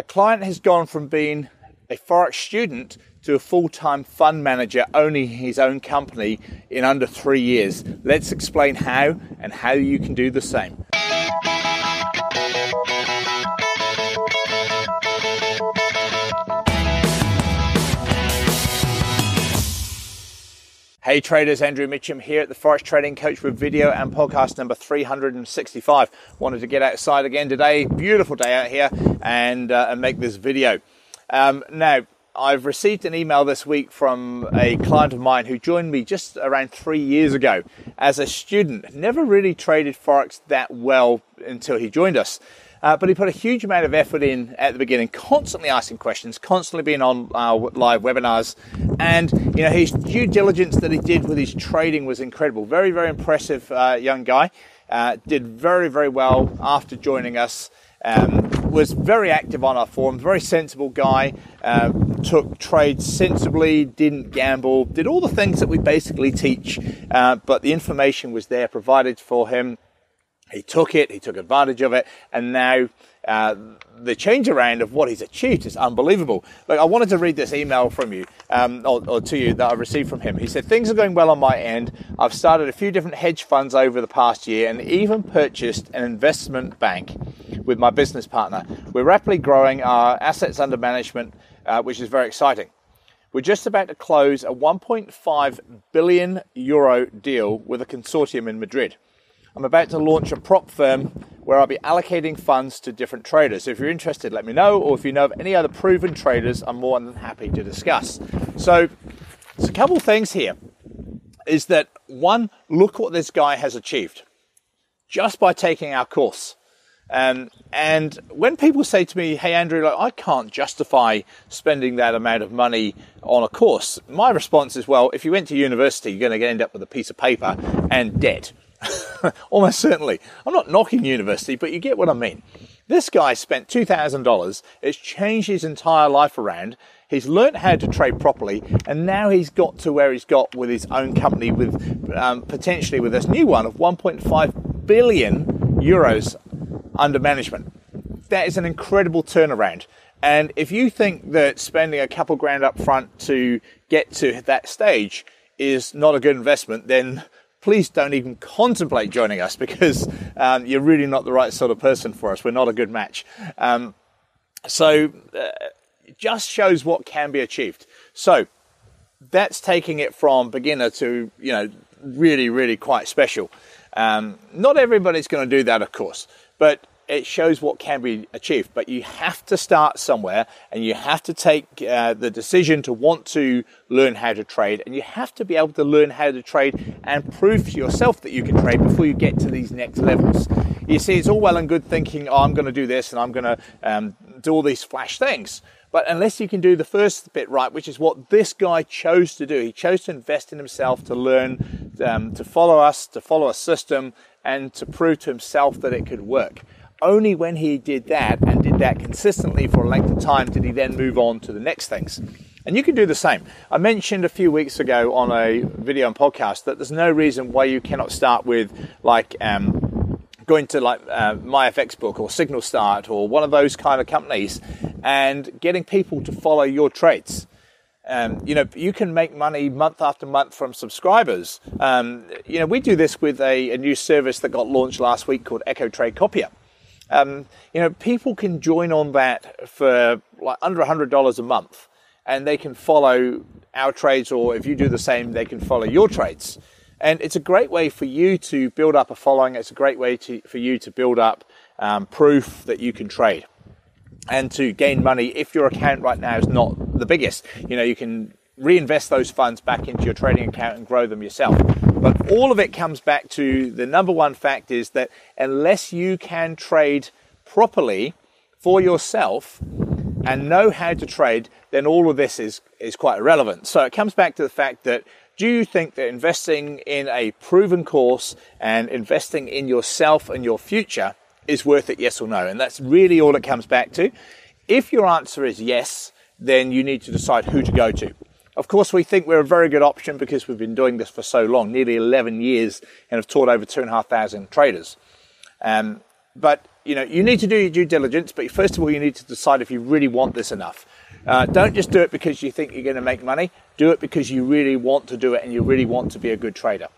A client has gone from being a Forex student to a full time fund manager owning his own company in under three years. Let's explain how and how you can do the same. Hey traders, Andrew Mitchem here at the Forex Trading Coach with video and podcast number 365. Wanted to get outside again today, beautiful day out here, and, uh, and make this video. Um, now, I've received an email this week from a client of mine who joined me just around three years ago as a student. Never really traded Forex that well until he joined us. Uh, but he put a huge amount of effort in at the beginning, constantly asking questions, constantly being on our live webinars. And, you know, his due diligence that he did with his trading was incredible. Very, very impressive uh, young guy. Uh, did very, very well after joining us. Um, was very active on our forums, very sensible guy, uh, took trades sensibly, didn't gamble, did all the things that we basically teach, uh, but the information was there provided for him he took it, he took advantage of it, and now uh, the change around of what he's achieved is unbelievable. Look, I wanted to read this email from you, um, or, or, to you, that I received from him. He said, Things are going well on my end. I've started a few different hedge funds over the past year and even purchased an investment bank with my business partner. We're rapidly growing our assets under management, uh, which is very exciting. We're just about to close a 1.5 billion euro deal with a consortium in Madrid. I'm about to launch a prop firm where I'll be allocating funds to different traders. So if you're interested, let me know, or if you know of any other proven traders, I'm more than happy to discuss. So, there's a couple things here. Is that one, look what this guy has achieved just by taking our course. Um, and when people say to me, "Hey Andrew, like, I can't justify spending that amount of money on a course," my response is, "Well, if you went to university, you're going to end up with a piece of paper and debt." Almost certainly. I'm not knocking university, but you get what I mean. This guy spent $2,000. It's changed his entire life around. He's learnt how to trade properly, and now he's got to where he's got with his own company, with um, potentially with this new one of 1.5 billion euros under management. That is an incredible turnaround. And if you think that spending a couple grand up front to get to that stage is not a good investment, then please don't even contemplate joining us because um, you're really not the right sort of person for us. We're not a good match. Um, so uh, it just shows what can be achieved. So that's taking it from beginner to, you know, really, really quite special. Um, not everybody's going to do that, of course, but it shows what can be achieved. But you have to start somewhere and you have to take uh, the decision to want to learn how to trade and you have to be able to learn how to trade and prove to yourself that you can trade before you get to these next levels. You see, it's all well and good thinking, oh, I'm going to do this and I'm going to um, do all these flash things. But unless you can do the first bit right, which is what this guy chose to do, he chose to invest in himself to learn, um, to follow us, to follow a system, and to prove to himself that it could work. Only when he did that and did that consistently for a length of time did he then move on to the next things. And you can do the same. I mentioned a few weeks ago on a video and podcast that there's no reason why you cannot start with like um, going to like uh, MyFXBook or Signal Start or one of those kind of companies and getting people to follow your traits. Um, you know, you can make money month after month from subscribers. Um, you know, we do this with a, a, new service that got launched last week called Echo Trade Copier. Um, you know, people can join on that for like under $100 a month and they can follow our trades, or if you do the same, they can follow your trades. And it's a great way for you to build up a following. It's a great way to, for you to build up um, proof that you can trade and to gain money if your account right now is not the biggest. You know, you can reinvest those funds back into your trading account and grow them yourself. But all of it comes back to the number one fact is that unless you can trade properly for yourself and know how to trade, then all of this is, is quite irrelevant. So it comes back to the fact that do you think that investing in a proven course and investing in yourself and your future is worth it, yes or no? And that's really all it comes back to. If your answer is yes, then you need to decide who to go to. Of course, we think we're a very good option because we've been doing this for so long, nearly 11 years, and have taught over 2,500 traders. Um, but you know, you need to do your due diligence. But first of all, you need to decide if you really want this enough. Uh, don't just do it because you think you're going to make money. Do it because you really want to do it and you really want to be a good trader.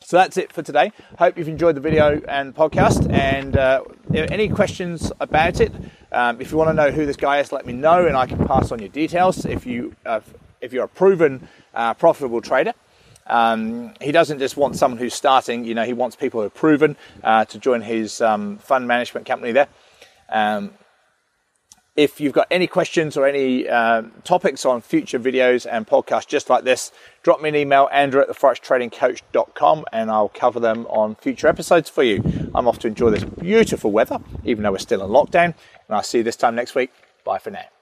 So that's it for today. Hope you've enjoyed the video and podcast. And uh, any questions about it, um, if you want to know who this guy is, let me know, and I can pass on your details. If you uh, if you're a proven uh, profitable trader, um, he doesn't just want someone who's starting. You know, he wants people who are proven uh, to join his um, fund management company there. Um, if you've got any questions or any uh, topics on future videos and podcasts just like this, drop me an email, andrew at theforextradingcoach.com, and I'll cover them on future episodes for you. I'm off to enjoy this beautiful weather, even though we're still in lockdown, and I'll see you this time next week. Bye for now.